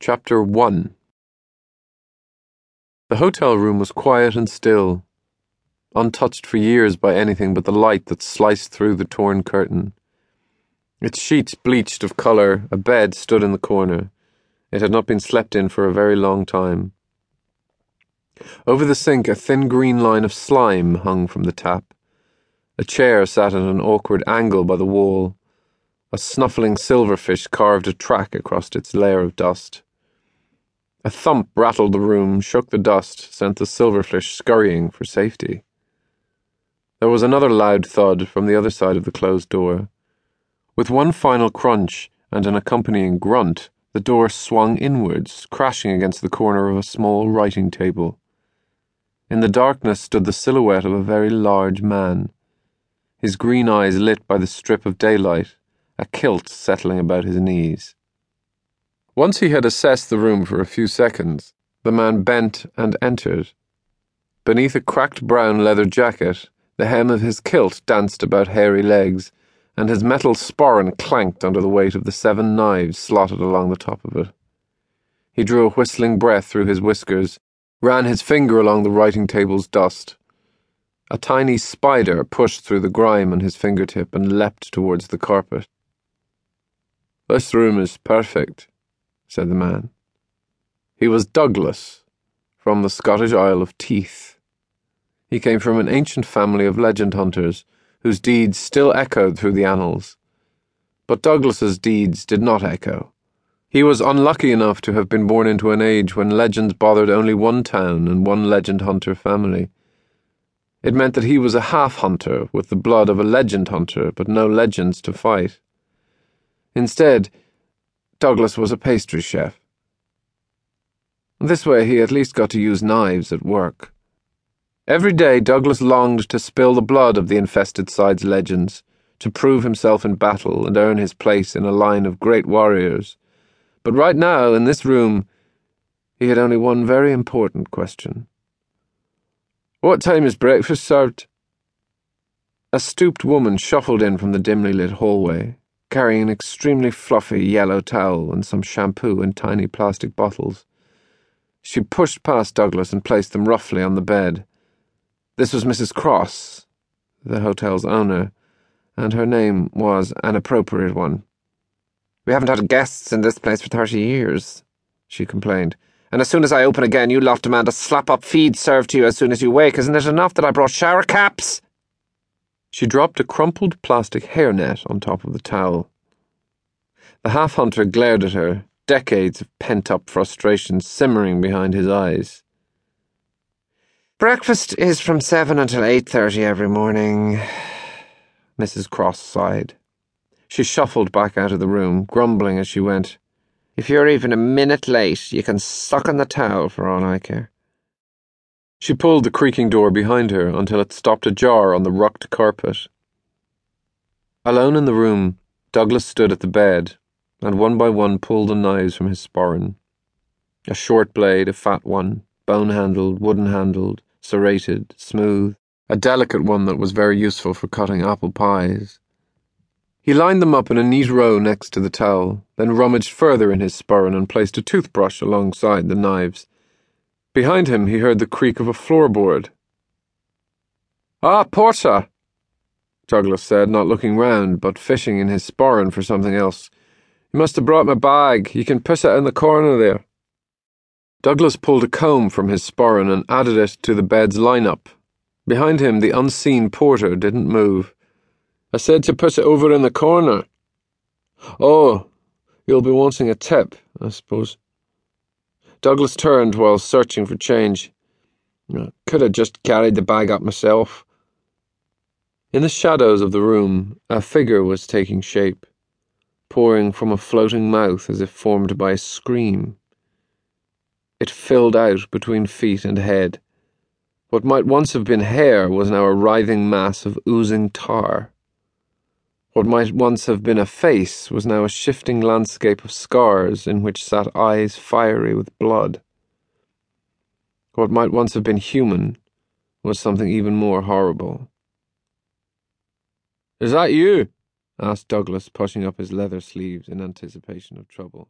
Chapter 1 The hotel room was quiet and still, untouched for years by anything but the light that sliced through the torn curtain. Its sheets bleached of colour, a bed stood in the corner. It had not been slept in for a very long time. Over the sink, a thin green line of slime hung from the tap. A chair sat at an awkward angle by the wall. A snuffling silverfish carved a track across its layer of dust. A thump rattled the room, shook the dust, sent the silverfish scurrying for safety. There was another loud thud from the other side of the closed door. With one final crunch and an accompanying grunt, the door swung inwards, crashing against the corner of a small writing table. In the darkness stood the silhouette of a very large man, his green eyes lit by the strip of daylight, a kilt settling about his knees. Once he had assessed the room for a few seconds, the man bent and entered. Beneath a cracked brown leather jacket, the hem of his kilt danced about hairy legs, and his metal sporran clanked under the weight of the seven knives slotted along the top of it. He drew a whistling breath through his whiskers, ran his finger along the writing table's dust. A tiny spider pushed through the grime on his fingertip and leapt towards the carpet. This room is perfect, said the man. He was Douglas, from the Scottish Isle of Teith. He came from an ancient family of legend hunters whose deeds still echoed through the annals. But Douglas's deeds did not echo. He was unlucky enough to have been born into an age when legends bothered only one town and one legend hunter family. It meant that he was a half hunter with the blood of a legend hunter, but no legends to fight. Instead, Douglas was a pastry chef. This way, he at least got to use knives at work. Every day, Douglas longed to spill the blood of the infested side's legends, to prove himself in battle and earn his place in a line of great warriors. But right now, in this room, he had only one very important question. What time is breakfast served? A stooped woman shuffled in from the dimly lit hallway carrying an extremely fluffy yellow towel and some shampoo in tiny plastic bottles. She pushed past Douglas and placed them roughly on the bed. This was Mrs. Cross, the hotel's owner, and her name was an appropriate one. We haven't had guests in this place for thirty years, she complained. And as soon as I open again, you lot demand a slap up feed served to you as soon as you wake. Isn't it enough that I brought shower caps? She dropped a crumpled plastic hairnet on top of the towel. The half hunter glared at her, decades of pent up frustration simmering behind his eyes. Breakfast is from seven until eight thirty every morning. Mrs. Cross sighed. She shuffled back out of the room, grumbling as she went. If you're even a minute late, you can suck on the towel for all I care. She pulled the creaking door behind her until it stopped ajar on the rucked carpet. Alone in the room, Douglas stood at the bed and one by one pulled the knives from his sporran. A short blade, a fat one, bone handled, wooden handled, serrated, smooth, a delicate one that was very useful for cutting apple pies. He lined them up in a neat row next to the towel, then rummaged further in his sporran and placed a toothbrush alongside the knives. Behind him, he heard the creak of a floorboard. Ah, porter! Douglas said, not looking round, but fishing in his sporran for something else. You must have brought my bag. You can push it in the corner there. Douglas pulled a comb from his sporran and added it to the bed's lineup. Behind him, the unseen porter didn't move. I said to put it over in the corner. Oh, you'll be wanting a tip, I suppose. Douglas turned while searching for change. Could have just carried the bag up myself. In the shadows of the room, a figure was taking shape, pouring from a floating mouth as if formed by a scream. It filled out between feet and head. What might once have been hair was now a writhing mass of oozing tar. What might once have been a face was now a shifting landscape of scars in which sat eyes fiery with blood. What might once have been human was something even more horrible. Is that you? asked Douglas, pushing up his leather sleeves in anticipation of trouble.